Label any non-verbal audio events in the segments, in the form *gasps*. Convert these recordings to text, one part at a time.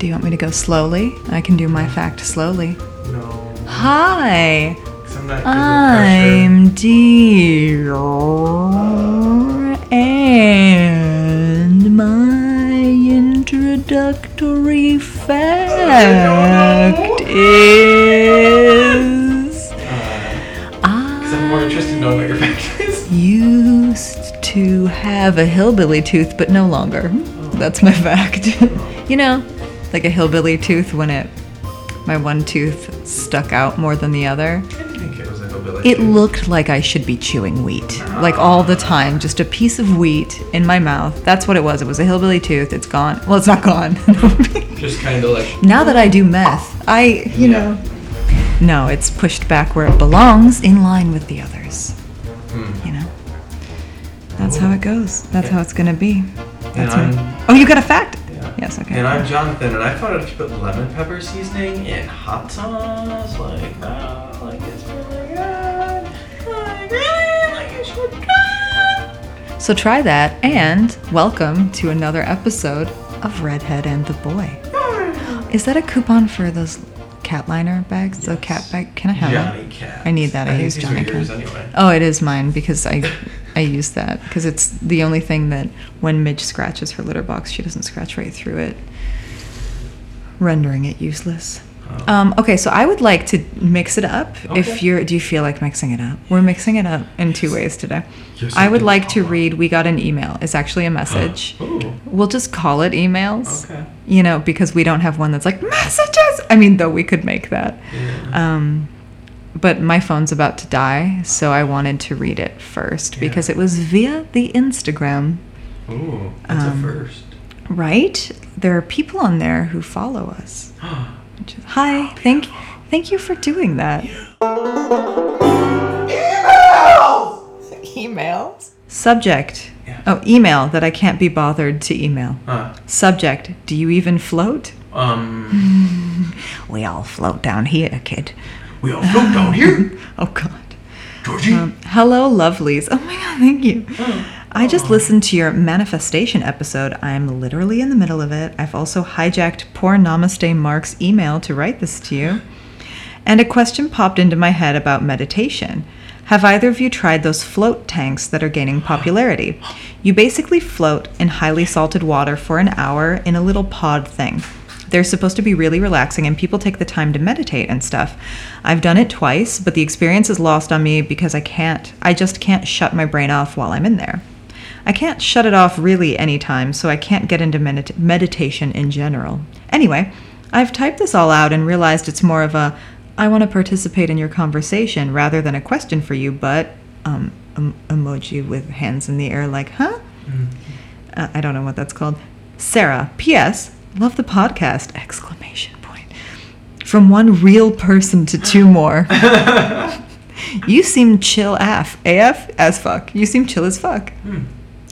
Do you want me to go slowly? I can do my fact slowly. No. Hi. I'm not good I'm Dear, and my introductory fact is. Uh, because I'm more interested in knowing what your fact is. used to have a hillbilly tooth, but no longer. Oh. That's my fact. *laughs* you know, like a hillbilly tooth when it, my one tooth stuck out more than the other. I didn't think it was a hillbilly. It looked like I should be chewing wheat, like all the time, just a piece of wheat in my mouth. That's what it was. It was a hillbilly tooth. It's gone. Well, it's not gone. *laughs* Just kind of like. now that I do meth, I, you know, no, it's pushed back where it belongs, in line with the others. Hmm. You know, that's how it goes. That's how it's gonna be. That's my- oh, you got a fact? Yes. Okay. And I'm Jonathan, and I thought if you put lemon pepper seasoning in hot sauce like that, like it's really good. Like really, like you should try. So try that, and welcome to another episode of Redhead and the Boy. Is that a coupon for those cat liner bags? The cat bag? Can I have Johnny it? Cat. I need that. I think use Johnny are Cat. anyway. Oh, it is mine because I I use that because it's the only thing that when Midge scratches her litter box, she doesn't scratch right through it, rendering it useless. Oh. Um, okay, so I would like to mix it up. If you're, do you feel like mixing it up? We're mixing it up in two ways today. Yes, I would like to read. We got an email. It's actually a message. Ooh. We'll just call it emails. Okay. You know, because we don't have one that's like messages. I mean, though we could make that. Yeah. Um, but my phone's about to die, so I wanted to read it first Yeah. because it was via the Instagram, Ooh, that's um, a first. right? There are people on there who follow us. Which is, *gasps* hi, thank thank you for doing that. Emails. Subject. Yeah. Oh, email that I can't be bothered to email. Huh. Subject. Do you even float? Um, *laughs* We all float down here, kid. We all float down here, *laughs* Oh God. Georgie. Um, hello, lovelies. Oh my God, thank you. I just listened to your manifestation episode. I'm literally in the middle of it. I've also hijacked poor Namaste Mark's email to write this to you. And a question popped into my head about meditation. Have either of you tried those float tanks that are gaining popularity? You basically float in highly salted water for an hour in a little pod thing. They're supposed to be really relaxing, and people take the time to meditate and stuff. I've done it twice, but the experience is lost on me because I can't, I just can't shut my brain off while I'm in there. I can't shut it off really anytime, so I can't get into medit- meditation in general. Anyway, I've typed this all out and realized it's more of a I want to participate in your conversation rather than a question for you, but um, em- emoji with hands in the air, like, huh? Uh, I don't know what that's called. Sarah, P.S. Love the podcast! Exclamation point. From one real person to two more. *laughs* you seem chill af. AF as fuck. You seem chill as fuck. Hmm.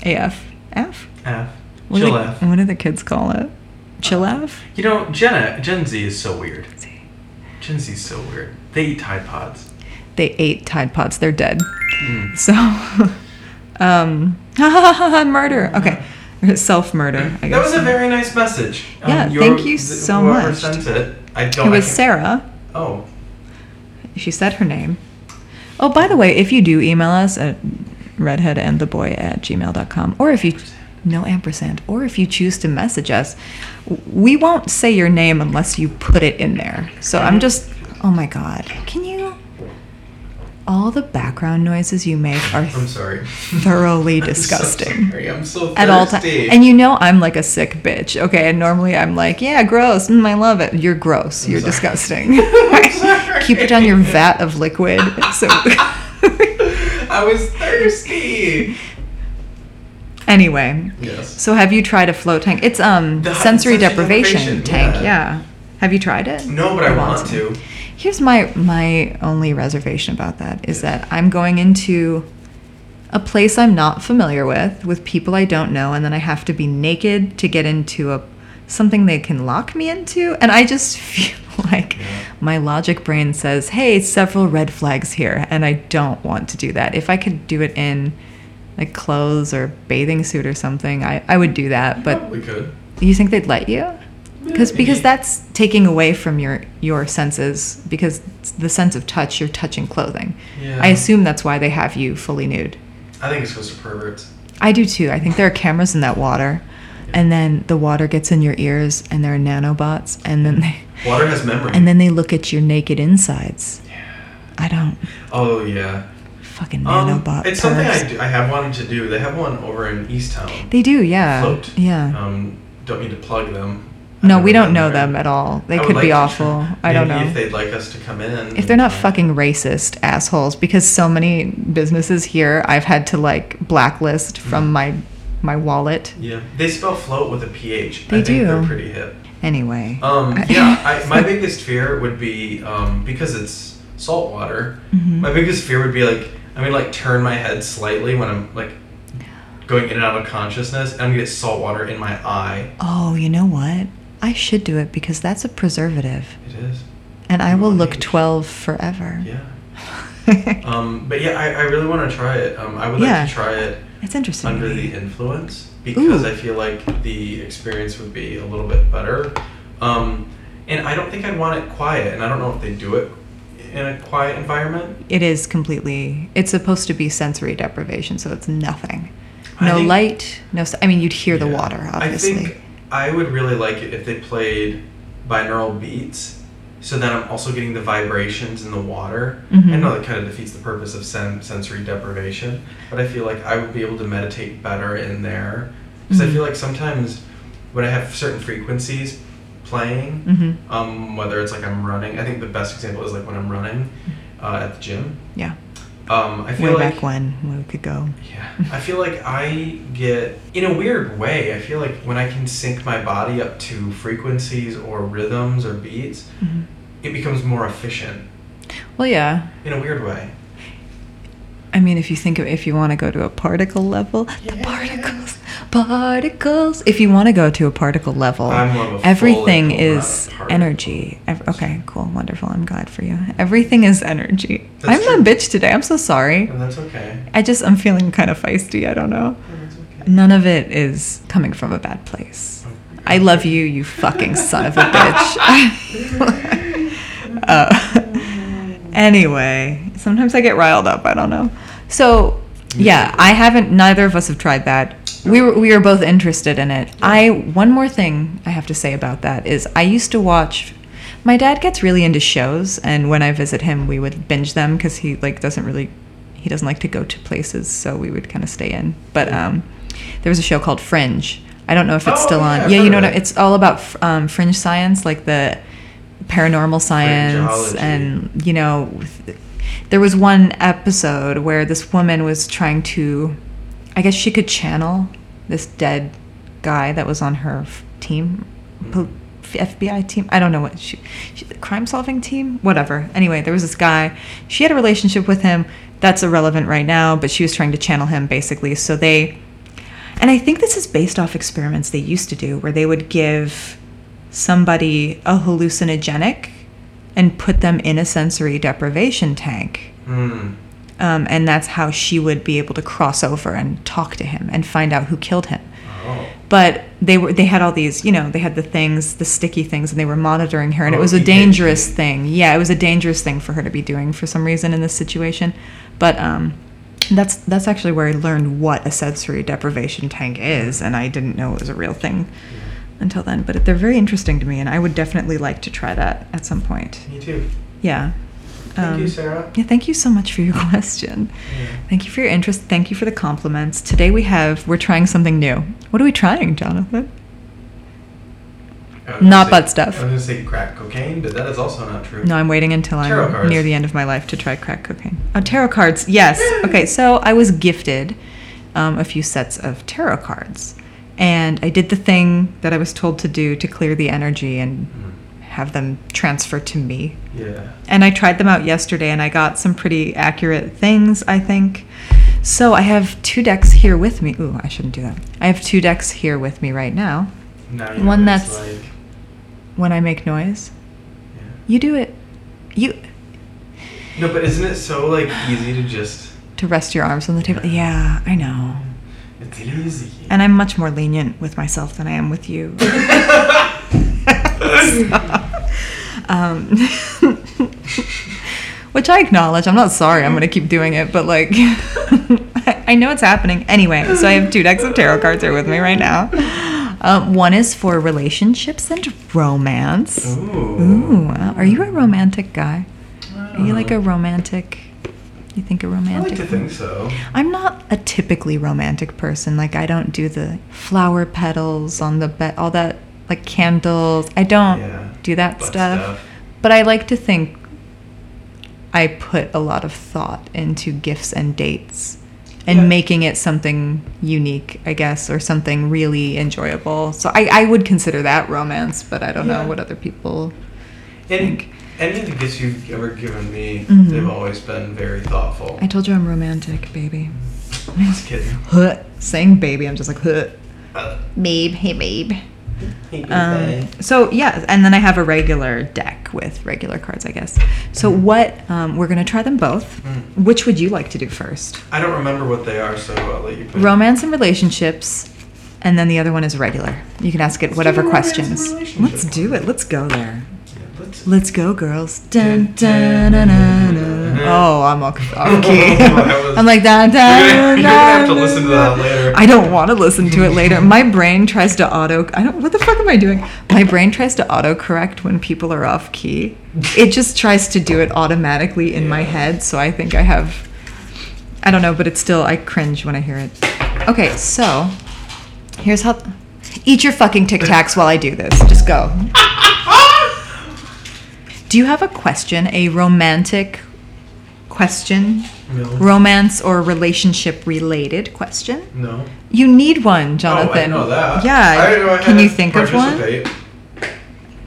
AF. F? F. What Chill do, F. what do the kids call it? Chill af? You know, Gen, Gen Z is so weird. Gen Z is so weird. They eat Tide Pods. They ate Tide Pods. They're dead. Mm. So, *laughs* um, Ha ha ha murder. Okay. *laughs* Self murder, I guess. That was a very nice message. Um, Yeah, your- thank you so whoever much. sent it. I don't. It was Sarah. Oh. She said her name. Oh, by the way, if you do email us at redheadandtheboy at gmail.com, or if you, no ampersand, or if you choose to message us, we won't say your name unless you put it in there. So I'm just, oh my God. Can you, all the background noises you make are I'm sorry. thoroughly *laughs* I'm so disgusting. sorry. I'm so at all times. And you know I'm like a sick bitch. Okay, and normally I'm like, yeah, gross. Mm, I love it. You're gross. You're sorry. disgusting. *laughs* *laughs* sorry. Keep it on your vat of liquid. So I was thirsty. anyway, Yes. so have you tried a float tank? It's um The sensory, sensory deprivation, deprivation, tank. yeah. Yeah. Have you tried it? No, but I want to. Here's my my only reservation about that is that I'm going into a place I'm not familiar with with people I don't know and then I have to be naked to get into a something they can lock me into and I just *laughs* feel like Yeah. my logic brain says, "Hey, several red flags here," and I don't want to do that. If I could do it in like clothes or bathing suit or something, I, I would do that. But we could. you think they'd let you? Because because that's taking away from your your senses because the sense of touch you're touching clothing Yeah. i assume that's why they have you fully nude I think it's because of perverts. i do too i think there are cameras in that water and then the water gets in your ears and there are nanobots and then they *laughs* Water has memory. and then they look at your naked insides Yeah. i don't Oh yeah. fucking Um, nanobot it's something I, do, I have wanted to do. They have one over in East Town. they do yeah Float. yeah Um, don't need to plug them. No we don't know them at all they I could like be awful try- i *laughs* don't know if they'd like us to come in. if they're not fucking racist assholes because so many businesses here i've had to like blacklist Mm-hmm. from my my wallet Yeah, they spell float with a ph. They I think they're do. pretty hip. anyway Um, *laughs* yeah, I, my biggest fear would be um, because it's salt water. Mhm. My biggest fear would be like I mean like turn my head slightly when I'm like going in and out of consciousness, and I'm gonna get salt water in my eye. oh you know what i should do it because that's a preservative It is. and i You will look age. 12 forever Yeah. *laughs* Um, but yeah, I, I really want to try it. Um, I would Yeah. like to try it it's interesting under the influence because Ooh. I feel like the experience would be a little bit better. Um, and I don't think I'd want it quiet, and I don't know if they do it in a quiet environment. it is completely it's supposed to be sensory deprivation so it's nothing no think- light no I mean you'd hear the water obviously I think I would really like it if they played binaural beats, so that I'm also getting the vibrations in the water. I Mhm. know that kind of defeats the purpose of sen- sensory deprivation, but I feel like I would be able to meditate better in there because I Mhm. feel like sometimes when I have certain frequencies playing, Mhm. um, whether it's like I'm running, I think the best example is like when I'm running uh, at the gym. yeah Um, I feel way like back when when we could go yeah, I feel like I get, in a weird way, I feel like when I can sync my body up to frequencies or rhythms or beats, Mhm. it becomes more efficient well yeah in a weird way. I mean, if you think of if you want to go to a particle level, the particles, particles. If you want to go to a particle level, I'm more of a everything is energy. Okay, cool, wonderful. I'm glad for you. Everything is energy. That's I'm a bitch today. I'm so sorry. And that's okay. I just I'm feeling kind of feisty. I don't know. And that's okay. None of it is coming from a bad place. I love you, you fucking son of a bitch. *laughs* uh, anyway, sometimes I get riled up. I don't know. So, yeah, I haven't. Neither of us have tried that. We were we were both interested in it. I one more thing I have to say about that is I used to watch. My dad gets really into shows, and when I visit him, we would binge them because he like doesn't really he doesn't like to go to places, so we would kind of stay in. But um, there was a show called Fringe. I don't know if it's Oh, still yeah, on. I've Yeah, you know what? It's all about um, fringe science, like the paranormal science, Fringeology. and you know, there was one episode where this woman was trying to, I guess she could channel this dead guy that was on her team, FBI team. I don't know what she, she crime solving team, whatever. Anyway, there was this guy. She had a relationship with him. That's irrelevant right now, but she was trying to channel him basically. So they, and I think this is based off experiments they used to do where they would give somebody a hallucinogenic and put them in a sensory deprivation tank. Hmm. Um, and that's how she would be able to cross over and talk to him and find out who killed him. Oh. But they were they had all these, you know, they had the things, the sticky things, and they were monitoring her, and it Oh, was a dangerous thing. Yeah, it was a dangerous thing for her to be doing for some reason in this situation. But um, that's that's actually where I learned what a sensory deprivation tank is, and I didn't know it was a real thing until then. But they're very interesting to me, and I would definitely like to try that at some point. Me too. Yeah. Thank you, Um, Sarah. Yeah, thank you so much for your *laughs* question. Yeah. Thank you for your interest. Thank you for the compliments. Today we have we're trying something new. What are we trying, Jonathan? I was gonna Not say- butt stuff. I was gonna say crack cocaine, but that is also not true. No, I'm waiting until Tarot I'm cards. near the end of my life to try crack cocaine. Oh, tarot cards. Yes. *laughs* Okay, so I was gifted um, a few sets of tarot cards, and I did the thing that I was told to do to clear the energy and Mhm. Have them transfer to me. Yeah. And I tried them out yesterday and I got some pretty accurate things, I think. So I have two decks here with me. Ooh, I shouldn't do that. I have two decks here with me right now. Now One know what it's that's- like. When I make noise, Yeah. you do it. You No, but isn't it so like easy to just? to rest your arms on the table. Yeah, I know. It's easy. And I'm much more lenient with myself than I am with you. *laughs* *laughs* *laughs* um, *laughs* which I acknowledge. I'm not sorry. I'm gonna keep doing it, but like, *laughs* I know it's happening anyway. So I have two decks of tarot cards here with me right now. Um, one is for relationships and romance. Ooh. Ooh, are you a romantic guy? Are you like a romantic? You think a romantic? I like to think so. I'm not a typically romantic person. Like I don't do the flower petals on the bed, all that like candles. I don't Yeah. do that stuff. stuff. But I like to think I put a lot of thought into gifts and dates and Yeah. making it something unique, I guess, or something really enjoyable. So I, I would consider that romance, but I don't Yeah. know what other people And any of the gifts you've ever given me, Mhm. they've always been very thoughtful. I told you I'm romantic, baby. Just kidding. *laughs* Huh. Saying baby, I'm just like, huh. Uh, Babe, hey babe. *laughs* Um, so yeah, and then I have a regular deck with regular cards, I guess. So what? Um, we're gonna try them both. Mm. Which would you like to do first? I don't remember what they are, so I'll let you put Romance and relationships, and then the other one is regular. You can ask it Let's whatever the romance and questions. Let's do it. Let's go there. Yeah, let's- Let's go, girls. Dun, dun, dun, dun, dun. Oh, I'm off, off key. That I'm like dun, *laughs* You're dun, gonna, you're gonna have to listen to that later. I don't want to listen to it later. My brain tries to auto. I don't. What the fuck am I doing? My brain tries to auto correct when people are off key. It just tries to do it automatically in my head. So I think I have. I don't know, but it's still. I cringe when I hear it. Okay, so here's how. Eat your fucking Tic Tacs while I do this. Just go. Do you have a question? A romantic question? No. Romance or relationship related question? no. You need one, Jonathan. Oh, I know that. Yeah. I I Can you think of one?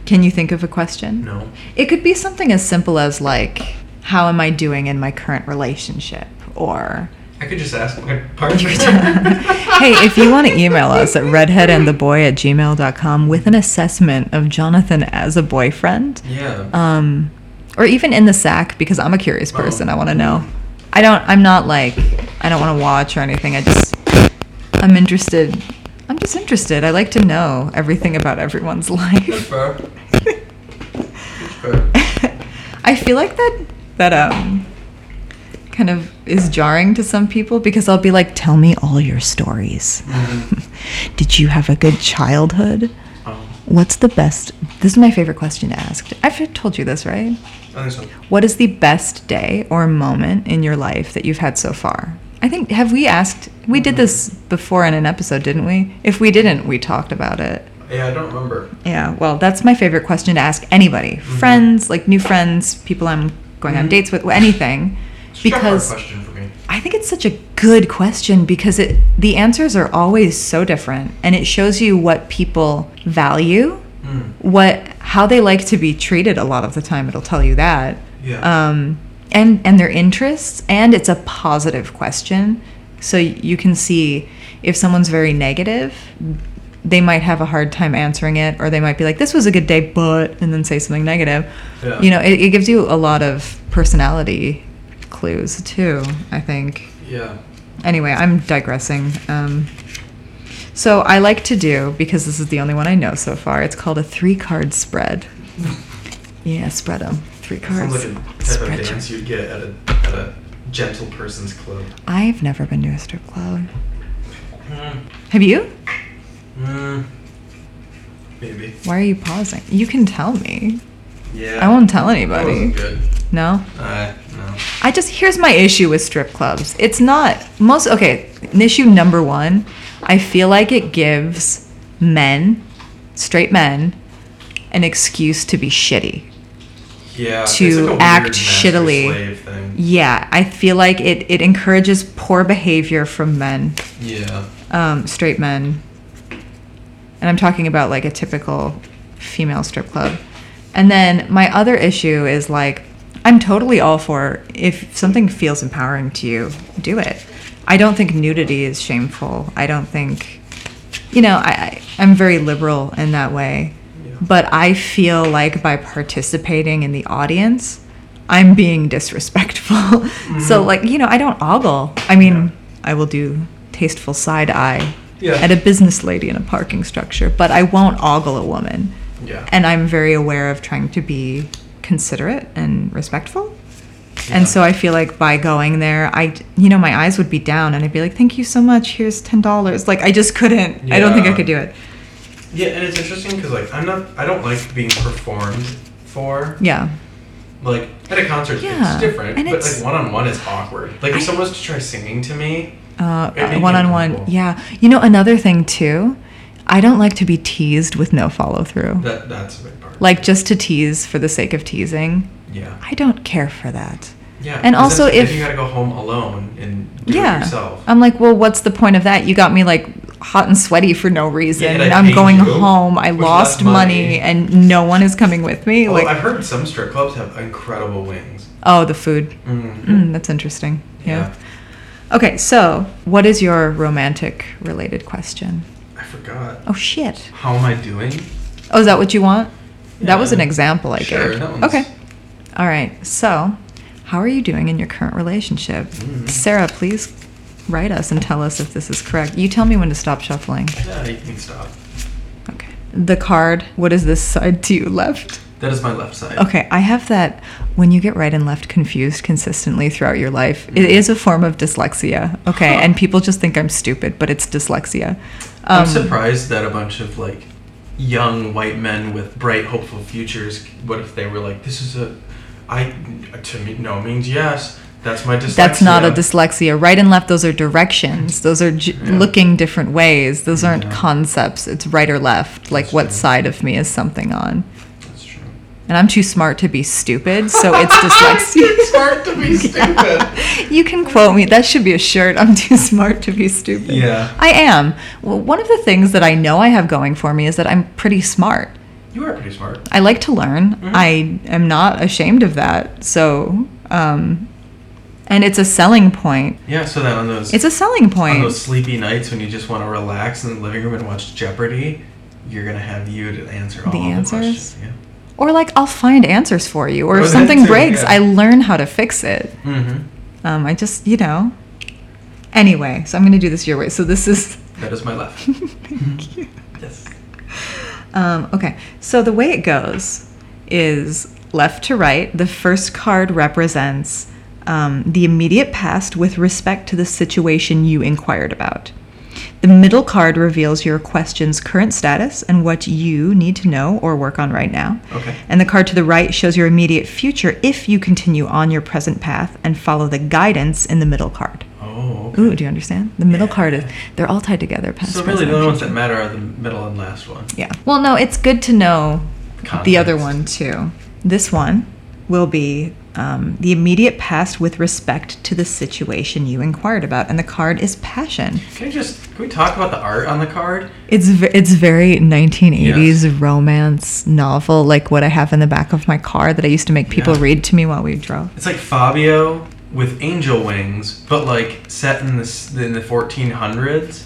Can you think of a question? No. It could be something as simple as like, how am I doing in my current relationship? Or I could just ask my *laughs* partner. hey, if you want to email us at redheadandtheboy at gmail.com with an assessment of Jonathan as a boyfriend, yeah. um, or even in the sack, because I'm a curious person, Oh. I want to know. I don't, I'm not like, I don't want to watch or anything. I just, I'm interested. I'm just interested. I like to know everything about everyone's *laughs* life. fair. *laughs* Good fair. I feel like that, that, um, kind of is jarring to some people because I'll be like, tell me all your stories. Mhm. *laughs* Did you have a good childhood? Oh, What's the best? This is my favorite question to ask. I've told you this, right? I think so. What is the best day or moment in your life that you've had so far? I think have we asked we did this before in an episode, didn't we? If we didn't, we talked about it. Yeah, I don't remember. Yeah, well, that's my favorite question to ask anybody. Friends, like new friends, people I'm going on Mhm. dates with, anything. It's a hard Because question for me. I think it's such a good question because it the answers are always so different and it shows you what people value, Mm. what how they like to be treated a lot of the time it'll tell you that. Yeah. Um and and their interests and it's a positive question. So you can see if someone's very negative, they might have a hard time answering it or they might be like this was a good day but and then say something negative. Yeah. You know, it, it gives you a lot of personality clues too, I think Yeah. anyway, I'm digressing. Um, so I like to do because this is the only one I know so far. It's called a three card spread. Yeah, spread them. Three cards. Sounds like a type Spread of dance you'd get at a at a gentle person's club. I've never been to a strip club. Mm. Have you? Mm. Maybe. Why are you pausing? You can tell me. Yeah. I won't tell anybody. That wasn't good. No. Uh, no. I just here's my issue with strip clubs. It's not most okay. Issue number one, I feel like it gives men, straight men, an excuse to be shitty. Yeah. To like act shittily. Yeah, I feel like it, it encourages poor behavior from men, Yeah. um, straight men. And I'm talking about like a typical female strip club. And then my other issue is like, I'm totally all for if something feels empowering to you, do it. I don't think nudity is shameful. I don't think, you know, I, I'm very liberal in that way. Yeah. But I feel like by participating in the audience, I'm being disrespectful. *laughs* So, mm-hmm. like, you know, I don't ogle. I mean, Yeah. I will do tasteful side eye Yeah. at a business lady in a parking structure, but I won't ogle a woman. Yeah. and I'm very aware of trying to be considerate and respectful. Yeah. And so I feel like by going there, I, you know, my eyes would be down and I'd be like, thank you so much. Here's $10. Like, I just couldn't, I don't think I could do it. Yeah, and it's interesting because like I'm not, I don't like being performed for. Yeah. Like at a concert, Yeah, it's different, and but it's- like one on one is awkward. Like I- if someone was to try singing to me, Uh, It made me one on one. Yeah. You know, another thing too, I don't like to be teased with no follow through. that that's a big part. Like, just to tease for the sake of teasing. yeah, I don't care for that. yeah. and also then if- you gotta go home alone and do it yeah. yourself. I'm like, well, what's the point of that? You got me like hot and sweaty for no reason. Yeah, and and I I'm going you home. I lost money. money. and no one is coming with me. Oh, like, I've heard some strip clubs have incredible wings. oh, the food. Mm. Mm, that's interesting. Yeah. Okay, so what is your romantic related question? I forgot. Oh shit. How am I doing? Oh, is that what you want? That was an example I Sure, gave. Okay. All right. So, how are you doing in your current relationship? Mhm. Sarah, please write us and tell us if this is correct. You tell me when to stop shuffling. Yeah, you can stop. Okay. The card, what is this side to you left? That is my left side. Okay, I have that when you get right and left confused consistently throughout your life. It is a form of dyslexia, okay? Huh. And people just think I'm stupid, but it's dyslexia. I'm Um, surprised that a bunch of like young white men with bright, hopeful futures. What if they were like, "This is a, I to me no means yes. That's my dyslexia." That's not a dyslexia. Right and left, those are directions. Those are j- Yeah. looking different ways. Those aren't Yeah. concepts. It's right or left. Like That's what true. side of me is something on. And I'm too smart to be stupid, so it's dyslexia. *laughs* Too smart to be *laughs* stupid. you can quote me. That should be a shirt. I'm too smart to be stupid. Yeah. I am. Well, one of the things that I know I have going for me is that I'm pretty smart. You are pretty smart. I like to learn. Mhm. I am not ashamed of that. So, um, and it's a selling point. Yeah. So then on those It's a selling point. on those sleepy nights when you just want to relax in the living room and watch Jeopardy, you're gonna have you to answer all The the, answers? Yeah. Or like I'll find answers for you. Or Oh, if *laughs* something too, breaks, yeah. I learn how to fix it. Mm-hmm. Um, I just, you know. Anyway, so I'm going to do this your way. So this is. *laughs* That is my left. *laughs* Thank you. yes. Um, okay, so the way it goes is left to right. The first card represents um, the immediate past with respect to the situation you inquired about. The middle card reveals your question's current status and what you need to know or work on right now. Okay. And the card to the right shows your immediate future if you continue on your present path and follow the guidance in the middle card. Oh. Okay. Ooh, do you understand? The middle Yeah. card is, they're all tied together. Past, So really, the only ones that matter are the middle and last one. Yeah. Well, no, it's good to know the other one too. This one will be um, the immediate past with respect to the situation you inquired about, and the card is passion. Can we just can we talk about the art on the card? It's v- it's very 1980s romance novel, like what I have in the back of my car that I used to make people Yeah. read to me while we drove. It's like Fabio with angel wings, but like set in this in the 1400s,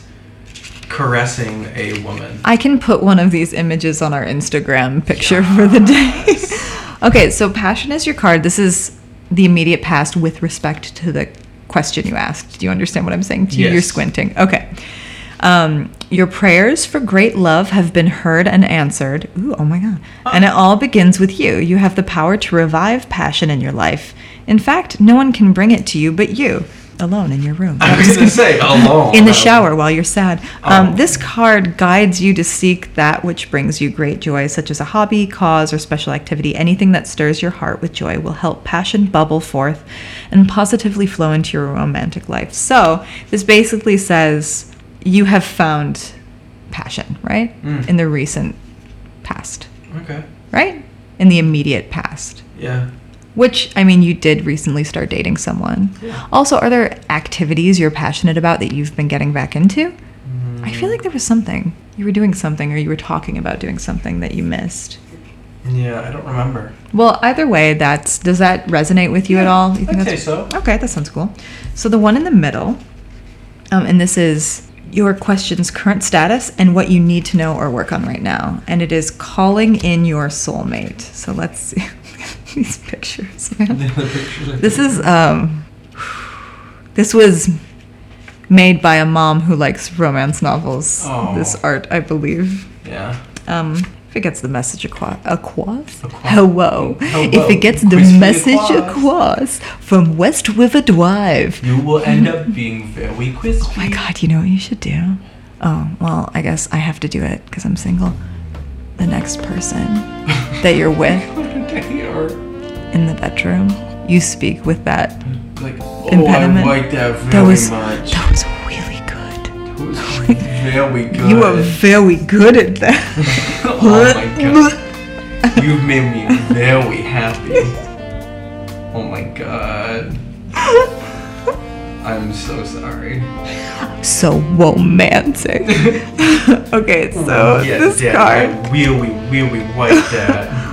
caressing a woman. I can put one of these images on our Instagram picture for the day. *laughs* okay, so passion is your card. This is the immediate past with respect to the question you asked. Do you understand what I'm saying to you? You're squinting. Okay. Um, your prayers for great love have been heard and answered. Ooh, oh my God. And it all begins with you. You have the power to revive passion in your life. In fact, no one can bring it to you but you, alone in your room. I was gonna say alone in the shower while you're sad. Um, Oh. This card guides you to seek that which brings you great joy, such as a hobby, cause, or special activity. Anything that stirs your heart with joy will help passion bubble forth and positively flow into your romantic life. So, this basically says you have found passion, right? Mm. In the recent past, Okay. right? In the immediate past. Yeah. Which, I mean, you did recently start dating someone. Yeah. Also, are there activities you're passionate about that you've been getting back into? I feel like there was something. You were doing something or you were talking about doing something that you missed. Yeah, I don't remember. Well, either way, that's does that resonate with you at all? You I'd that's- so. Okay, that sounds cool. So the one in the middle, um, and this is your question's current status and what you need to know or work on right now, and it is calling in your soulmate. So let's see *laughs* these pictures, man. *laughs* This is um this was made by a mom who likes romance novels. Oh. This art, I believe. Yeah. Um If it gets the message across, across? Hello. Hello. If it gets the Crispy message across. from West River Drive. You will end up *laughs* being very crispy. Oh my god, you know what you should do? Oh, well, I guess I have to do it because I'm single. The next person *laughs* that you're with in the bedroom, you speak with that. like, oh, Impediment. I like that very That was much. that was really good. That was very good. *laughs* You are very good at that. *laughs* oh my god. You've made me very happy. Oh my god. *laughs* I'm so sorry. so romantic. okay, so yeah, this Dad, card. I really, really like that.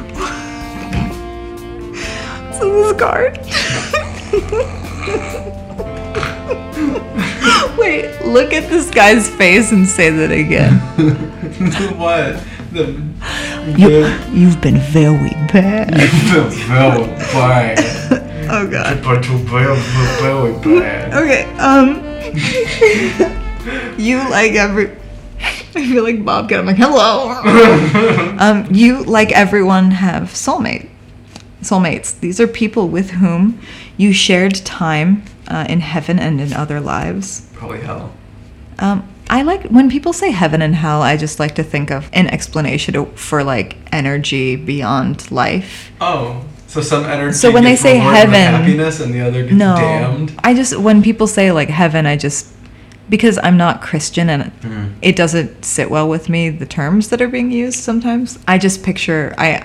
So this card. Wait, look at this guy's face and say that again. *laughs* what? The, You, the, you've been very bad. *laughs* You've been very bad. *laughs* Oh god. But you very, very bad. Okay, um You like every I feel like Bob I'm like, hello. um, you like everyone have soulmate. Soulmates. These are people with whom you shared time uh, in heaven and in other lives. Probably hell. Um, I like when people say heaven and hell. I just like to think of an explanation for like energy beyond life. Oh, so some energy. So when they say heaven- happiness, and the other gets No, damned. I just when people say like heaven, I just because I'm not Christian and Hmm. it doesn't sit well with me the terms that are being used sometimes. I just picture I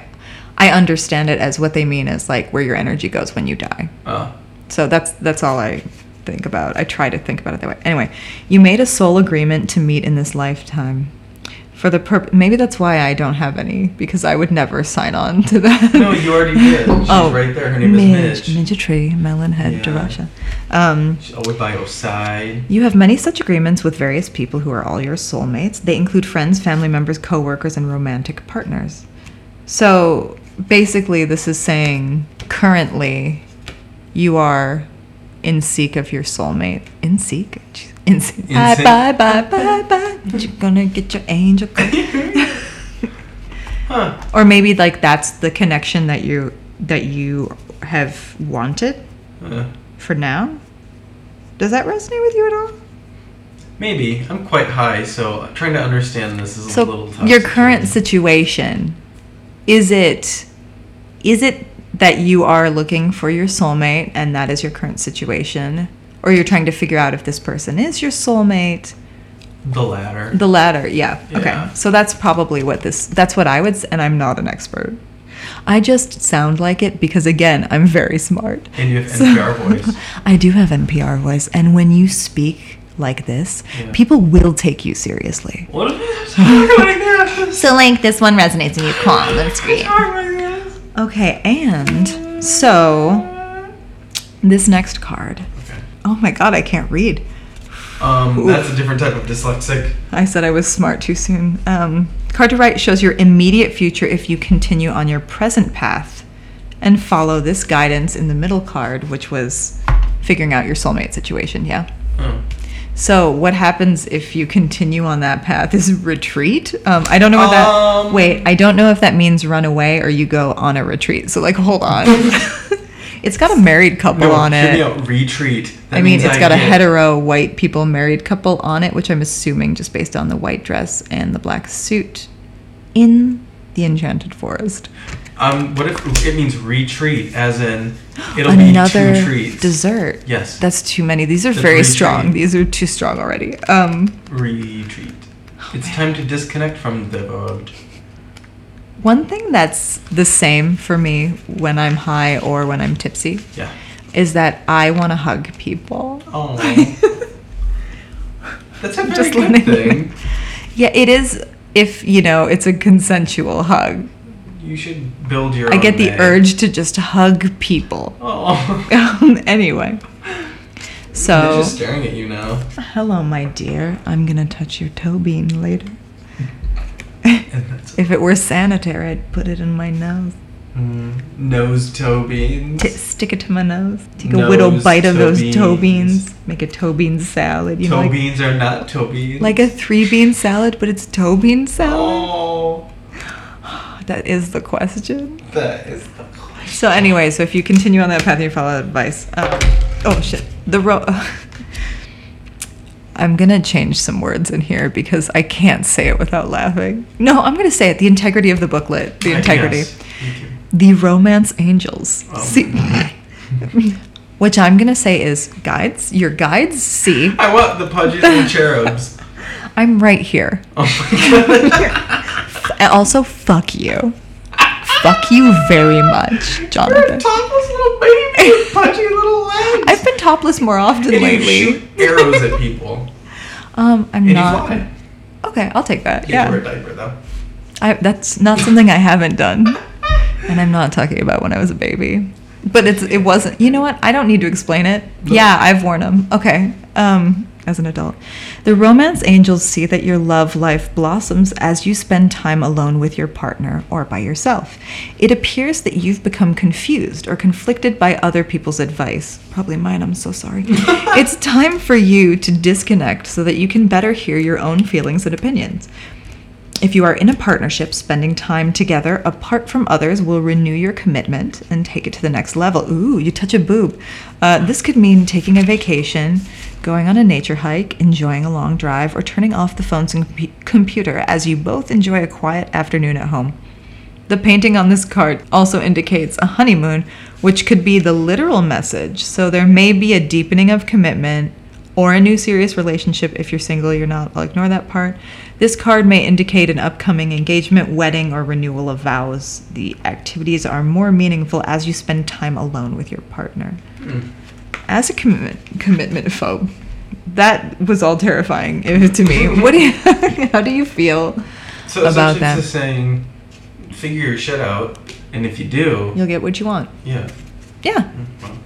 I understand it as what they mean is like where your energy goes when you die. Oh. So that's that's all I think about. I try to think about it that way. Anyway, you made a soul agreement to meet in this lifetime. For the purpose, maybe that's why I don't have any because I would never sign on to *laughs* that. No, you already did. She's oh, right there. Her name Midge, is Midge. Midge tree, melon head, Yeah. Darasha. Um, She's always by your side. you have many such agreements with various people who are all your soulmates. They include friends, family members, coworkers, and romantic partners. So basically, this is saying currently you are in seek of your soulmate. In seek? In seek. In Bye, bye, bye, bye, bye. You're gonna get your angel. Huh. or maybe like that's the connection that you that you have wanted Uh, for now. Does that resonate with you at all? maybe. I'm quite high, so trying to understand this is a little tough. your current situation is it is it that you are looking for your soulmate and that is your current situation or you're trying to figure out if this person is your soulmate The latter. the latter yeah, Yeah. okay so that's probably what this that's what i would s- and i'm not an expert i just sound like it because again i'm very smart and you have So- NPR voice. *laughs* i do have npr voice and when you speak like this Yeah. people will take you seriously What if I talk like this? so like this one resonates and you calm and scream Talk like this? Okay, and so this next card. Okay. Oh my god, I can't read. Um, that's a different type of dyslexic. I said I was smart too soon. Um, card to right shows your immediate future if you continue on your present path and follow this guidance in the middle card, which was figuring out your soulmate situation. Yeah. Oh. So what happens if you continue on that path is retreat. Um, I don't know what that. Um, wait, I don't know if that means run away or you go on a retreat. So like, hold on. *laughs* it's got a married couple No, on it. Retreat. That I mean, it's got a hetero white people married couple on it, which I'm assuming just based on the white dress and the black suit in the Enchanted Forest. Um, what if it means retreat, as in it'll Another be two treats? dessert. Yes. That's too many. These are That's very retreat. strong. These are too strong already. Um, retreat. It's time to disconnect from the world. One thing that's the same for me when I'm high or when I'm tipsy Yeah. is that I want to hug people. Oh. *laughs* That's a very Just good thing. *laughs* yeah, it is if, you know, it's a consensual hug. You should build your. I get the urge to just hug people. *laughs* Oh. Um, anyway. They're So, just staring at you now. hello, my dear. I'm going to touch your toe bean later. *laughs* If it were sanitary, I'd put it in my nose. mm, nose toe beans. T- stick it to my nose. Take a little bite of those toe beans. beans. Make a toe bean salad. You know, toe like, beans are not toe beans. like a three bean salad, but it's toe bean salad. Oh. That is the question. That is the question. So anyway, so if you continue on that path you follow advice, uh, oh shit, the ro. *laughs* I'm gonna change some words in here because I can't say it without laughing. No, I'm gonna say it. The integrity of the booklet. The integrity. yes. The romance angels. Oh. See, *laughs* which I'm gonna say is guides. Your guides see. I want the pudges and *laughs* cherubs. I'm right here. Oh my god. And also, fuck you. fuck you very much, You're a Jonathan. topless little baby with pudgy little legs. *laughs* I've been topless more often and you lately. shoot arrows at people. Um, I'm And not. you fly. Okay, I'll take that. You wear a Yeah, diaper though. I, that's not something I haven't done, and I'm not talking about when I was a baby. But it's it wasn't. You know what? I don't need to explain it. No. Yeah, I've worn them. Okay. Um, as an adult, the romance angels see that your love life blossoms as you spend time alone with your partner or by yourself. It appears that you've become confused or conflicted by other people's advice. Probably mine. I'm so sorry. *laughs* it's time for you to disconnect so that you can better hear your own feelings and opinions. If you are in a partnership, spending time together apart from others will renew your commitment and take it to the next level. Ooh, you touch a boob. Uh, this could mean taking a vacation, going on a nature hike, enjoying a long drive, or turning off the phone's com- computer as you both enjoy a quiet afternoon at home. The painting on this card also indicates a honeymoon, which could be the literal message. So there may be a deepening of commitment or a new serious relationship. If you're single, you're not. I'll ignore that part. This card may indicate an upcoming engagement, wedding, or renewal of vows. The activities are more meaningful as you spend time alone with your partner. Hmm. As a commitment commitment phobe, that was all terrifying uh, to me. *laughs* What do you, *laughs* how do you feel So about that? it's just saying, figure your shit out, and if you do, You'll get what you want. yeah. Yeah. Mm, well,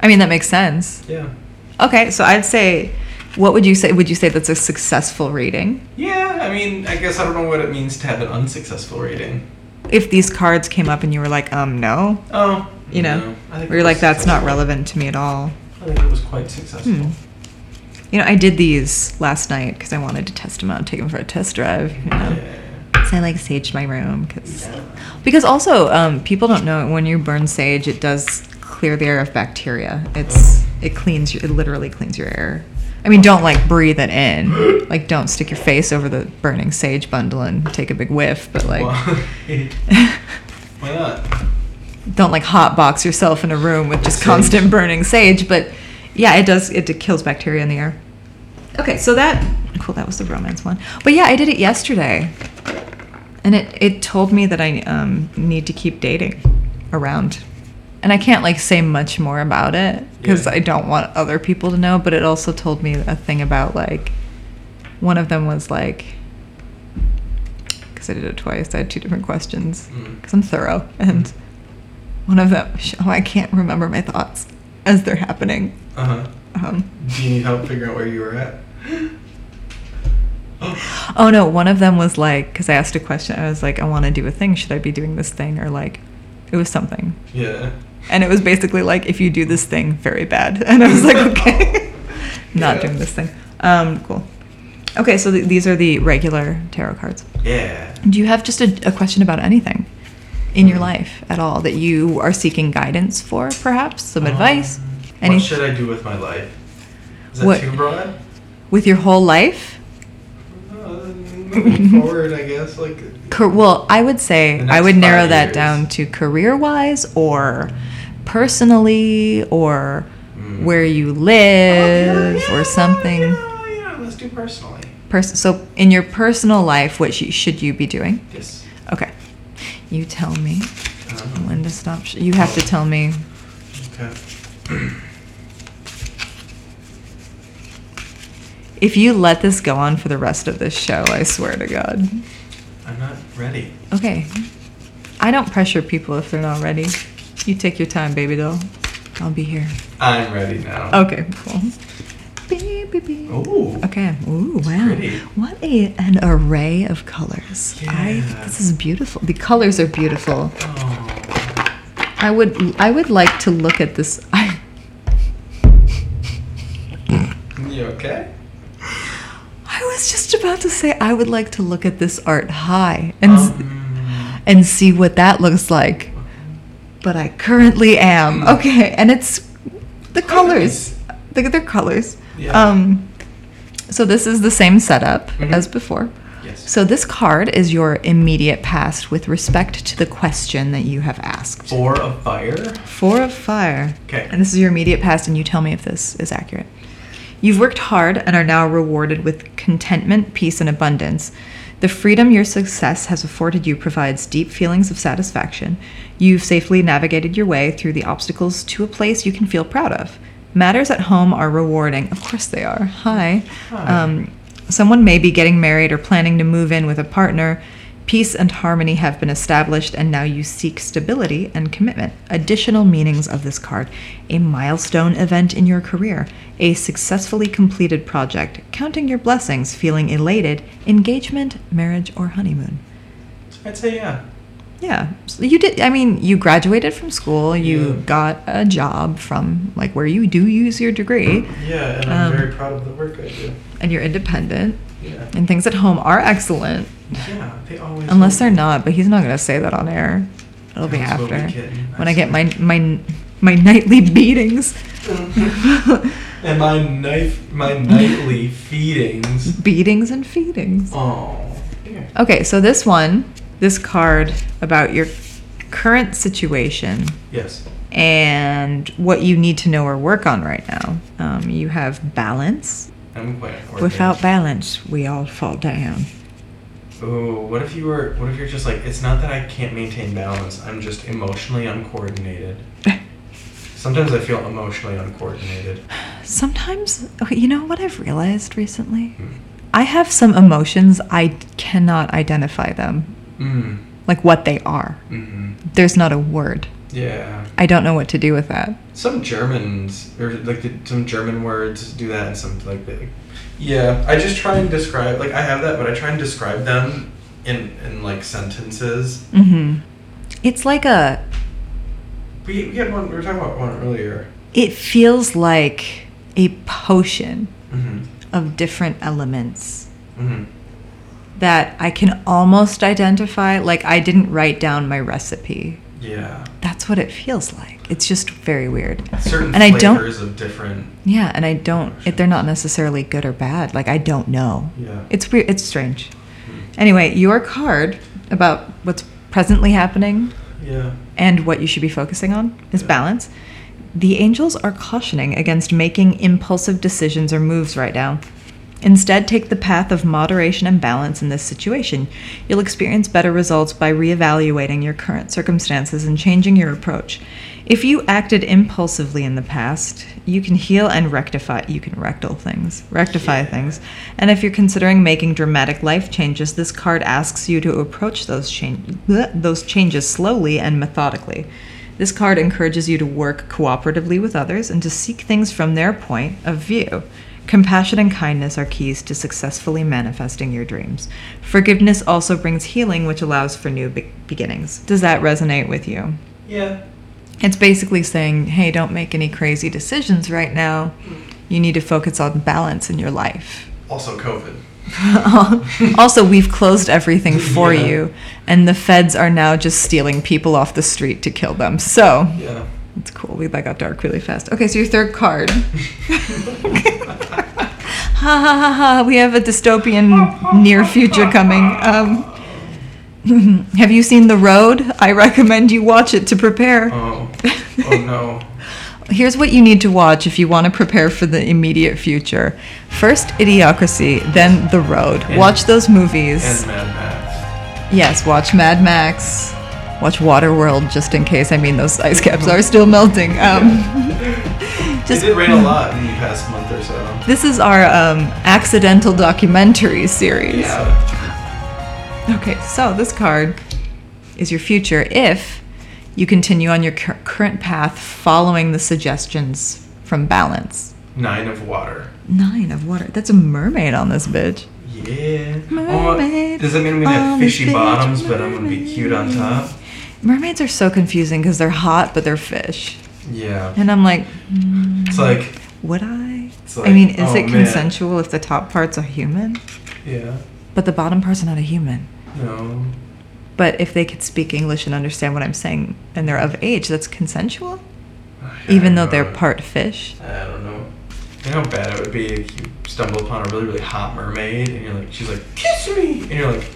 I mean, that makes sense. Yeah. Okay, so I'd say, what would you say? Would you say that's a successful reading? Yeah, I mean, I guess I don't know what it means to have an unsuccessful rating. If these cards came up and you were like, um, no, Oh, you know, no, I think or you're like, that's not relevant to me at all. I think it was quite successful. Hmm. You know, I did these last night because I wanted to test them out, take them for a test drive. You know? Yeah. So I like saged my room because Yeah. because also um, people don't know when you burn sage, it does clear the air of bacteria. It's it cleans it literally cleans your air. I mean, don't like breathe it in. Like, don't stick your face over the burning sage bundle and take a big whiff. But like, Why *laughs* not? don't like hot box yourself in a room with just Sage. constant burning sage. But yeah, it does. It kills bacteria in the air. Okay, so that cool. That was the romance one. But yeah, I did it yesterday, and it it told me that I um, need to keep dating around, and I can't like say much more about it because Yeah. I don't want other people to know. But it also told me a thing about like one of them was like because I did it twice. I had two different questions Mm. because I'm thorough. And one of them, *laughs* oh, I can't remember my thoughts as they're happening. Uh huh. Um, Do you need help figuring out where you were at? *gasps* oh no, one of them was like, because I asked a question, I was like, I want to do a thing. Should I be doing this thing? Or like, it was something. yeah. And it was basically like, if you do this thing, very bad. *laughs* And I was like, *laughs* okay, not Yeah. doing this thing. Um, cool. Okay, so th- these are the regular tarot cards. Yeah. Do you have just a, a question about anything in your Hmm. life at all that you are seeking guidance for, perhaps? Some advice? Um, Any- what should I do with my life? Is that What- too broad? With your whole life? Uh, moving *laughs* forward, I guess. Like. Well, I would say I would narrow five that down to career wise or personally or Mm. where you Oh, live yeah, yeah, or something. Yeah, yeah, let's do personally. Pers- so, in your personal life, what should you be doing? Yes. Okay. You tell me Um, when to stop. Sh- you have to tell me. okay. *clears throat* If you let this go on for the rest of this show, I swear to God. I'm not ready. Okay. I don't pressure people if they're not ready. You take your time, baby doll. I'll be here. I'm ready now. Okay, cool. Beep, beep, beep. Ooh. Okay. Ooh, wow. pretty. What a an array of colors. I Yeah. this is beautiful. The colors are beautiful. Oh. I would I would like to look at this. *laughs* I You okay? I was just about to say I would like to look at this art high and Um, and see what that looks like. But I currently am. Okay, and it's the colors. Look at their colors. Yeah. Um, so this is the same setup Mhm. as before. Yes. So this card is your immediate past with respect to the question that you have asked. Four of fire. Four of fire. Okay. And this is your immediate past, and you tell me if this is accurate. You've worked hard and are now rewarded with contentment, peace, and abundance. The freedom your success has afforded you provides deep feelings of satisfaction. You've safely navigated your way through the obstacles to a place you can feel proud of. Matters at home are rewarding. Of course they are. Hi. Hi. Um, someone may be getting married or planning to move in with a partner. Peace and harmony have been established, and now you seek stability and commitment. Additional meanings of this card a milestone event in your career, a successfully completed project, counting your blessings, feeling elated, engagement, marriage, or honeymoon. I'd say yeah. Yeah, so you did. I mean, you graduated from school, you Yeah. got a job from like where you do use your degree, Yeah, and I'm Um, very proud of the work I do. and you're independent, Yeah. and things at home are excellent. Yeah, they always. Unless they're not, but he's not gonna say that on air. It'll be Always will be, after when I get my my my nightly *laughs* beatings, *laughs* and my knife, my nightly feedings. beatings and feedings. Oh. dear. Okay, so this one, this card about your current situation Yes. and what you need to know or work on right now. Um, you have balance. I'm quite. Without balance, we all fall down. Ooh, what if you were? What if you're just like? It's not that I can't maintain balance. I'm just emotionally uncoordinated. *sighs* Sometimes I feel emotionally uncoordinated. Sometimes, you know what I've realized recently? Hmm. I have some emotions I cannot identify them, Mm. like what they are. Mm-hmm. There's not a word. Yeah. I don't know what to do with that. Some Germans or like the, some German words do that, and some like the, yeah. I just try and describe like I have that, but I try and describe them in in like sentences. hmm It's like a. We we had one. We were talking about one earlier. It feels like a potion Mm-hmm. of different elements Mm-hmm. that I can almost identify. Like I didn't write down my recipe. Yeah. That's what it feels like. It's just very weird. Certain And I don't- of different. Yeah, and I don't. It, they're not necessarily good or bad. Like I don't know. Yeah. It's weird. It's strange. Hmm. Anyway, your card about what's presently happening Yeah. and what you should be focusing on is Yeah. balance. The angels are cautioning against making impulsive decisions or moves right now. Instead, take the path of moderation and balance in this situation. You'll experience better results by reevaluating your current circumstances and changing your approach. If you acted impulsively in the past, you can heal and rectify. You can rectal things, rectify Yeah. things. And if you're considering making dramatic life changes, this card asks you to approach those change, those changes slowly and methodically. This card encourages you to work cooperatively with others and to seek things from their point of view. Compassion and kindness are keys to successfully manifesting your dreams. Forgiveness also brings healing, which allows for new be- beginnings. Does that resonate with you? Yeah. It's basically saying, hey, don't make any crazy decisions right now. You need to focus on balance in your life. Also COVID. *laughs* also, we've closed everything for Yeah. you, and the feds are now just stealing people off the street to kill them. So, Yeah. it's cool. We that got dark really fast. Okay, so your third card. *laughs* *laughs* ha ha ha ha. We have a dystopian near future coming. Um, *laughs* have you seen The Road? I recommend you watch it to prepare. Oh. Oh no. *laughs* Here's what you need to watch if you want to prepare for the immediate future. First, Idiocracy, then The Road. And- watch those movies. And Mad Max. yes, watch Mad Max. Watch Waterworld, just in case. I mean, those ice caps are still melting. Um, *laughs* It just did rain a lot in the past month or so. This is our um, accidental documentary series. Yeah. Okay, so this card is your future if you continue on your cur- current path following the suggestions from balance. Nine of water. Nine of water. That's a mermaid on this bitch. Yeah. Mermaid oh, does that mean I'm gonna have fishy bottoms, but I'm gonna be cute on top? Mermaids are so confusing because they're hot, but they're fish. Yeah. And I'm like, mm, It's like, would I? It's I mean, is oh, it man. consensual if the top part's a human, yeah. but the bottom part's are not a human? No. But if they could speak English and understand what I'm saying and they're of age, that's consensual? I Even though they're part fish? I don't know. You know how bad it would be if you stumble upon a really, really hot mermaid and you're like, she's like, kiss me! And you're like,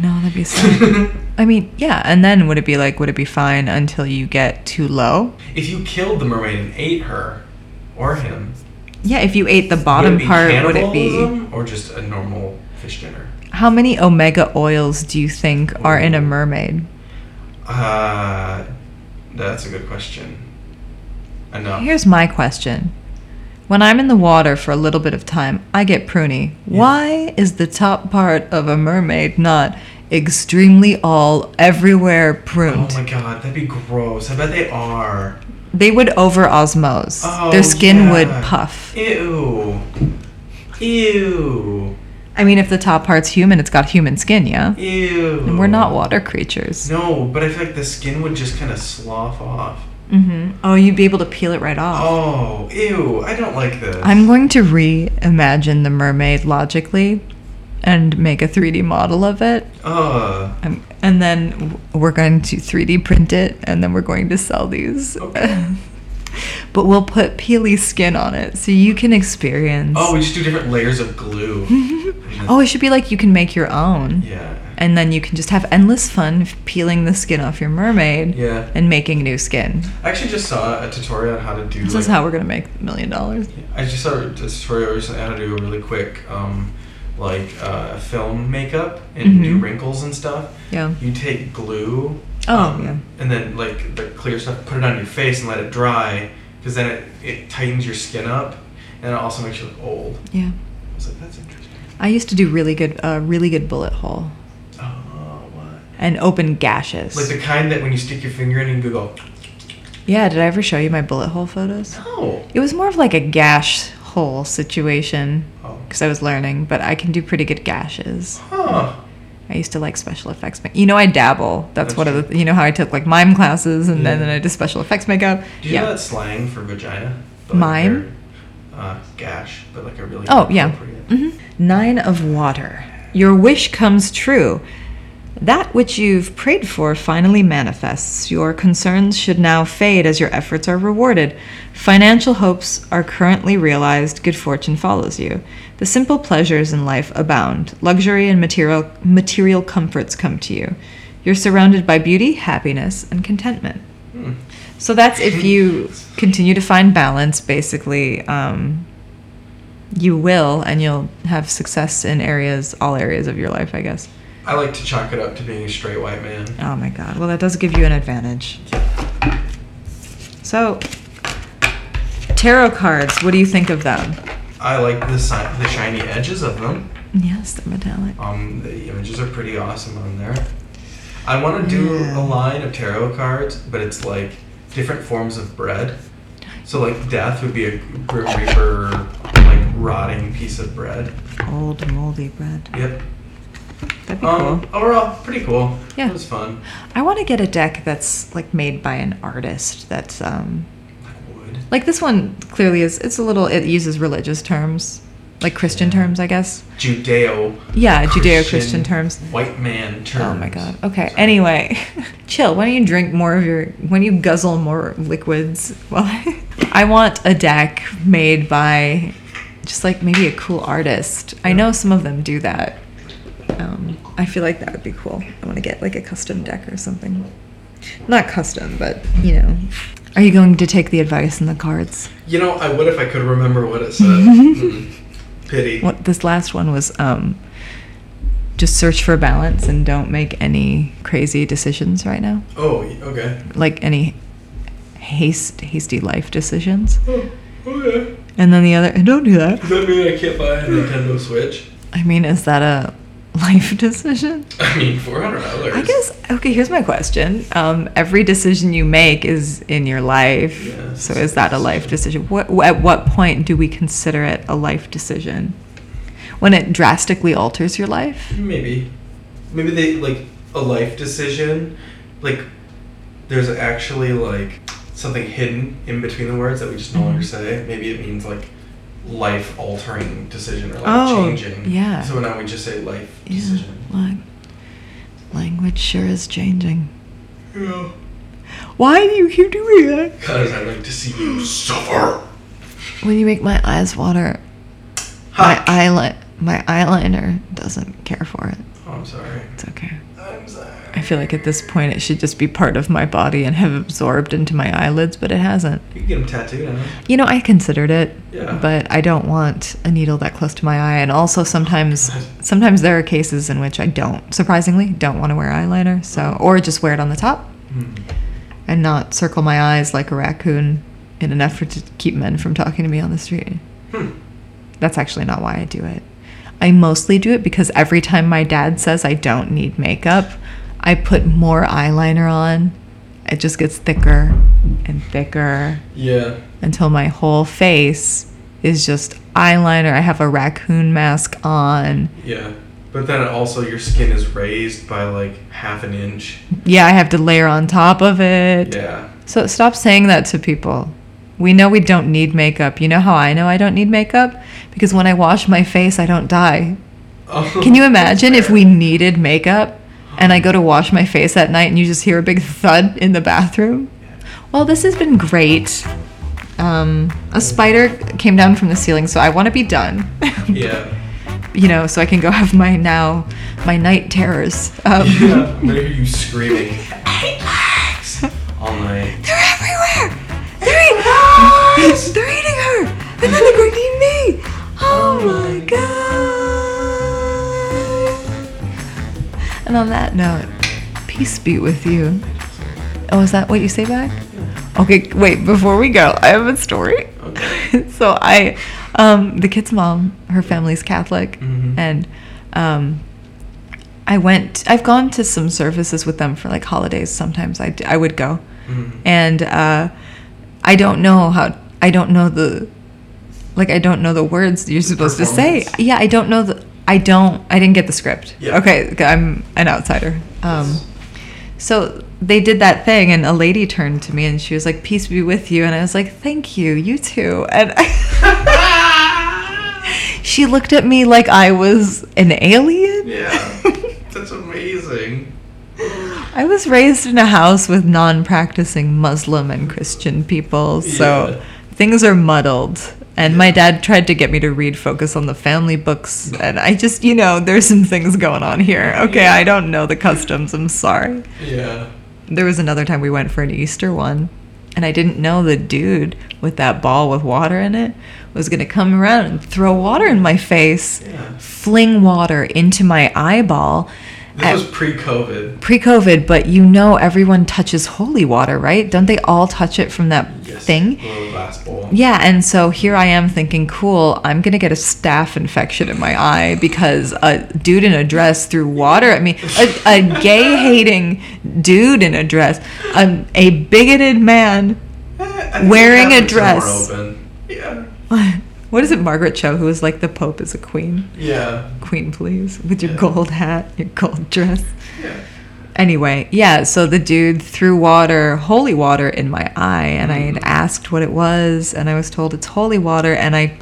no, that'd be sad. *laughs* I mean, yeah, and then would it be like, would it be fine until you get too low? if you killed the mermaid and ate her, or him, Yeah, if you ate the bottom be part, would it be. or just a normal fish dinner? How many omega oils do you think are in a mermaid? Uh, that's a good question. Enough. Here's my question. When I'm in the water for a little bit of time, I get pruny. Why is the top part of a mermaid not extremely all everywhere pruned? Oh my god, that'd be gross. I bet they are. They would over osmose. Oh, Their skin would puff. Ew. Ew. I mean, if the top part's human, it's got human skin, yeah? Ew. And we're not water creatures. No, but I feel like the skin would just kind of slough off. Hmm Oh, you'd be able to peel it right off. Oh, ew. I don't like this. I'm going to reimagine the mermaid logically and make a 3D model of it. Ugh. Um, and then we're going to 3D print it, and then we're going to sell these. Okay. *laughs* but we'll put peely skin on it so you can experience. Oh, we just do different layers of glue. *laughs* oh, it should be like you can make your own. Yeah. And then you can just have endless fun peeling the skin off your mermaid Yeah. and making new skin. I actually just saw a tutorial on how to do This like, is how we're going to make a million dollars. I just saw a tutorial recently on how to do a really quick, um, like uh, film makeup and do Mhm. wrinkles and stuff. Yeah. You take glue. Oh, um, yeah. And then like the clear stuff, put it on your face and let it dry, because then it, it tightens your skin up, and it also makes you look old. Yeah. I was like, that's interesting. I used to do really good, uh, really good bullet hole? And open gashes. Like the kind that when you stick your finger in, and you go. yeah, did I ever show you my bullet hole photos? No. It was more of like a gash hole situation Oh. because I was learning, but I can do pretty good gashes. Huh. I used to like special effects. ma- You know, I dabble. That's That's one of the. You know how I took like mime classes and then, Yeah. then I did special effects makeup. Do you yeah. know that slang for vagina? But, Mime? Uh, gash, but like a really. Oh yeah. appropriate- hmm Nine of water. Your wish comes true. That which you've prayed for finally manifests. Your concerns should now fade as your efforts are rewarded. Financial hopes are currently realized. Good fortune follows you. The simple pleasures in life abound. Luxury and material material comforts come to you. You're surrounded by beauty, happiness, and contentment. Hmm. So that's if you continue to find balance, basically, um, you will, and you'll have success in areas, all areas of your life, I guess. I like to chalk it up to being a straight white man. Oh my God. Well, that does give you an advantage. So, tarot cards, what do you think of them? I like the si- the shiny edges of them. Yes, they're metallic. Um, the images are pretty awesome on there. I want to do Yeah. a line of tarot cards, but it's like different forms of bread. So like death would be a Reaper, like rotting piece of bread. Old moldy bread. Yep. That'd be Um, cool. overall, pretty cool. Yeah. It was fun. I want to get a deck that's like made by an artist that's um Like wood. like this one clearly is it's a little it uses religious terms like Christian Yeah. terms I guess Judeo. yeah Judeo-Christian terms White man terms. oh my god okay anyway *laughs* chill why don't you drink more of your when you guzzle more liquids well *laughs* I want a deck made by just like maybe a cool artist I know some of them do that um, I feel like that would be cool I want to get like a custom deck or something not custom but you know are you going to take the advice in the cards You know, I would if I could remember what it said. *laughs* Mm. Pity. What this last one was um just search for balance and don't make any crazy decisions right now. Oh, okay. Like any haste hasty life decisions. Oh, okay. And then the other and *laughs* don't do that. Does that mean I can't buy a Nintendo Switch? I mean, is that a life *laughs* decision? I mean, four hundred dollars. I guess okay, here's my question. Um every decision you make is in your life. Yes. So is that a life decision? What at what point do we consider it a life decision? When it drastically alters your life? Maybe, maybe they like a life decision. Like, there's actually like something hidden in between the words that we just no longer Mhm. say. Maybe it means like life altering decision or life Oh, changing. yeah. So now we just say life Yeah, decision. like, language sure is changing. Yeah. Why do you keep doing that? Because I like to see you suffer. When you make my eyes water, Ha! my eyeliner, my eyeliner doesn't care for it. Oh, I'm sorry. It's okay. I feel like at this point it should just be part of my body and have absorbed into my eyelids, but it hasn't. You can get them tattooed on it. You know, I considered it, Yeah. but I don't want a needle that close to my eye. And also sometimes, *laughs* sometimes there are cases in which I don't, surprisingly, don't want to wear eyeliner. So, or just wear it on the top Hmm. and not circle my eyes like a raccoon in an effort to keep men from talking to me on the street. Hmm. That's actually not why I do it. I mostly do it because every time my dad says I don't need makeup, I put more eyeliner on. It just gets thicker and thicker Yeah. until my whole face is just eyeliner. I have a raccoon mask on. Yeah. But then also your skin is raised by like half an inch. Yeah, I have to layer on top of it. Yeah. So stop saying that to people. We know we don't need makeup. You know how I know I don't need makeup? Because when I wash my face, I don't die. Oh, Can you imagine if we needed makeup and I go to wash my face at night and you just hear a big thud in the bathroom? Well, this has been great. Um, a spider came down from the ceiling, so I want to be done. Yeah. *laughs* you know, so I can go have my now my night terrors. Um, Yeah. I'm gonna hear you screaming. Alex! *laughs* All night. They're. They're eating. Her, and then they're going to eat me. Oh my god. And on that note, peace be with you. Oh, is that what you say back? Okay, wait. Before we go, I have a story. Okay. *laughs* so I, um, the kid's mom, her family's Catholic, Mhm. and um, I went. I've gone to some services with them for like holidays. Sometimes I, d- I would go, Mhm. and uh, I don't know how. I don't know the, like I don't know the words you're supposed to say. Yeah, I don't know the. I don't. I didn't get the script. Yeah. Okay, I'm an outsider. Um, Yes. so they did that thing, and a lady turned to me and she was like, "Peace be with you," and I was like, "Thank you, you too." And *laughs* she looked at me like I was an alien. yeah. That's amazing. I was raised in a house with non-practicing Muslim and Christian people, so Yeah. Things are muddled. And my dad tried to get me to read Focus on the Family books, and I just, you know, there's some things going on here. Okay, I don't know the customs. I'm sorry. Yeah. There was another time we went for an Easter one, and I didn't know the dude with that ball with water in it was going to come around and throw water in my face, Yeah. fling water into my eyeball. This at- was pre-COVID. pre-COVID, but you know everyone touches holy water, right? Don't they all touch it from that Yes. thing? Glass bowl. Yeah, and so here I am thinking, cool, I'm gonna get a staph infection in my eye because a dude in a dress threw water at me. A, a gay hating dude in a dress. A, a bigoted man. Eh, Wearing a Catholics are more dress. Yeah. *laughs* What is it, Margaret Cho, who was like the Pope is a queen? Yeah. Queen, please, with your Yeah. gold hat, your gold dress. Yeah. Anyway, yeah, so the dude threw water, holy water, in my eye, and I had mm. asked what it was, and I was told it's holy water, and I.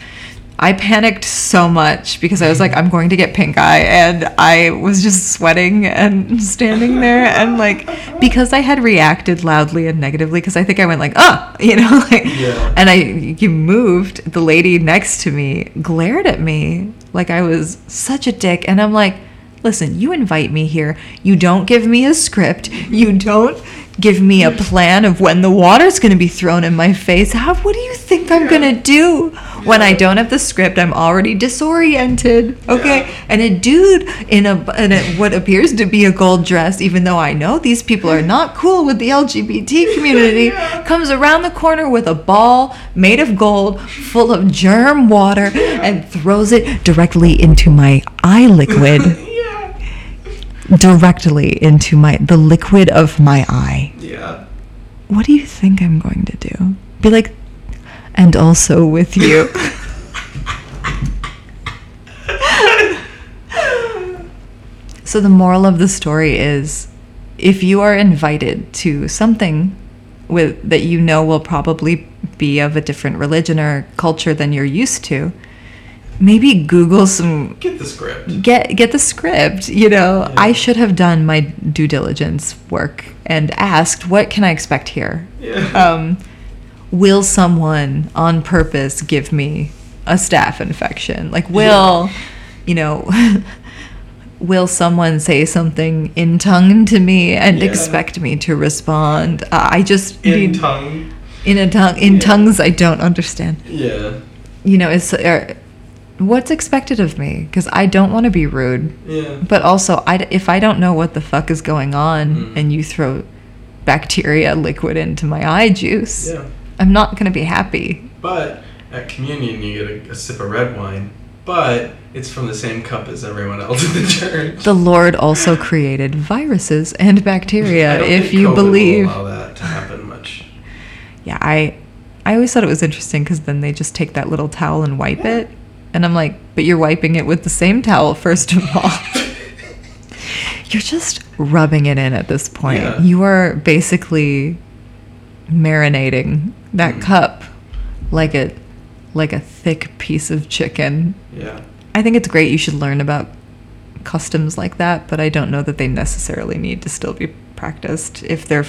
I panicked so much because I was like, I'm going to get pink eye, and I was just sweating and *laughs* standing there, and like, because I had reacted loudly and negatively, because I think I went like, ah, *laughs* you know, like, Yeah. and I, you moved. The lady next to me glared at me like I was such a dick, and I'm like, listen, you invite me here. You don't give me a script. You don't give me a plan of when the water's going to be thrown in my face. How what do you think I'm Yeah. going to do when I don't have the script? I'm already disoriented. Okay? Yeah. And a dude in a in a, what appears to be a gold dress, even though I know these people are not cool with the LGBT *laughs* community, Yeah. comes around the corner with a ball made of gold full of germ water and throws it directly into my eye liquid yeah. *laughs* directly into my the liquid of my eye. Yeah. What do you think I'm going to do? Be like and also with you. *laughs* so the moral of the story is if you are invited to something with that you know will probably be of a different religion or culture than you're used to, maybe Google some Get the script. get get the script you know Yeah. i should have done my due diligence work and asked what can i expect here Yeah. um, will someone on purpose give me a staph infection like will you know *laughs* will someone say something in tongue to me and Yeah. expect me to respond Uh, i just In need- tongue. in a tongue in Yeah. tongues i don't understand Yeah. you know it's uh, what's expected of me because i don't want to be rude Yeah. but also, I, if I don't know what the fuck is going on Mm. and you throw bacteria *laughs* liquid into my eye juice, Yeah. I'm not going to be happy. But at communion, you get a, a sip of red wine, but it's from the same cup as everyone else in the *laughs* church. The Lord also created viruses and *laughs* I bacteria, don't if think you COVID will believe. allow that to happen much. Yeah, I, I always thought it was interesting because then they just take that little towel and wipe it. And I'm like, but you're wiping it with the same towel, first of all. *laughs* you're just rubbing it in at this point. Yeah. You are basically marinating that Mm. cup like a like a thick piece of chicken. Yeah. I think it's great you should learn about customs like that, but I don't know that they necessarily need to still be practiced if they're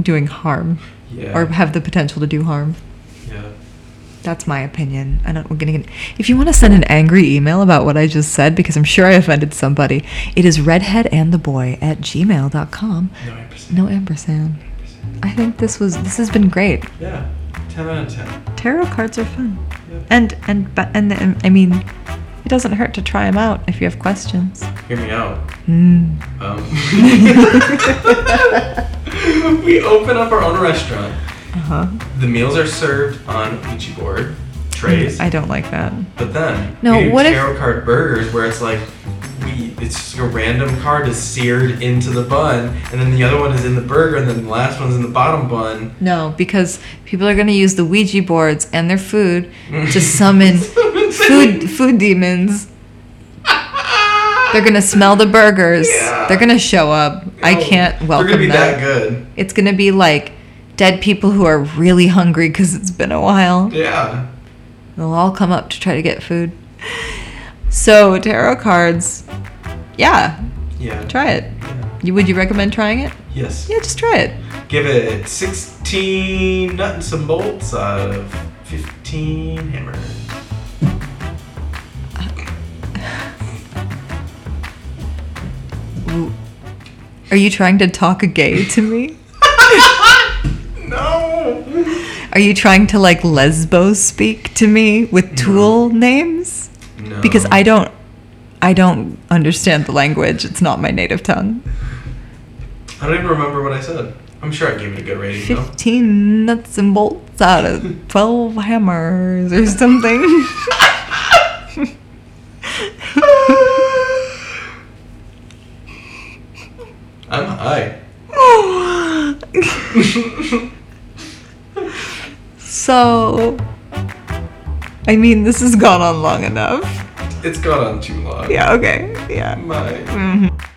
doing harm Yeah. or have the potential to do harm. That's my opinion. I don't. We're gonna get. If you want to send an angry email about what I just said, because I'm sure I offended somebody, it is redheadandtheboy at gmail.com. No ampersand. No ampersand. I think this was. This has been great. Yeah. 10 out of 10. Tarot cards are fun, Yeah. and and but and, and I mean, it doesn't hurt to try them out if you have questions. Hear me out. Mm. Um, *laughs* we open up our own restaurant. Uh huh. The meals are served on Ouija board trays. I don't like that. But then No, we do what if- tarot card burgers where it's like we it's just a random card is seared into the bun, and then the other one is in the burger, and then the last one's in the bottom bun. No, because people are gonna use the Ouija boards and their food to *laughs* summon food food demons. They're gonna smell the burgers. Yeah. They're gonna show up. I can't welcome They're gonna be them. that good. It's gonna be like dead people who are really hungry because it's been a while. Yeah. They'll all come up to try to get food. So tarot cards, yeah, Yeah. try it. Yeah. You would you recommend trying it? Yes. Yeah, just try it. Give it 16 nuts and some bolts out of 15 hammers. Are you trying to talk a gay to me? No. Are you trying to like lesbo speak to me with tool names? No. Because I don't I don't understand the language. It's not my native tongue. I don't even remember what I said. I'm sure I gave it a good rating though. 15 nuts and bolts out of *laughs* 12 hammers or something. I'm high. *laughs* *laughs* so I mean, this has gone on long enough. It's gone on too long. Yeah, okay. Yeah. My. Mhm.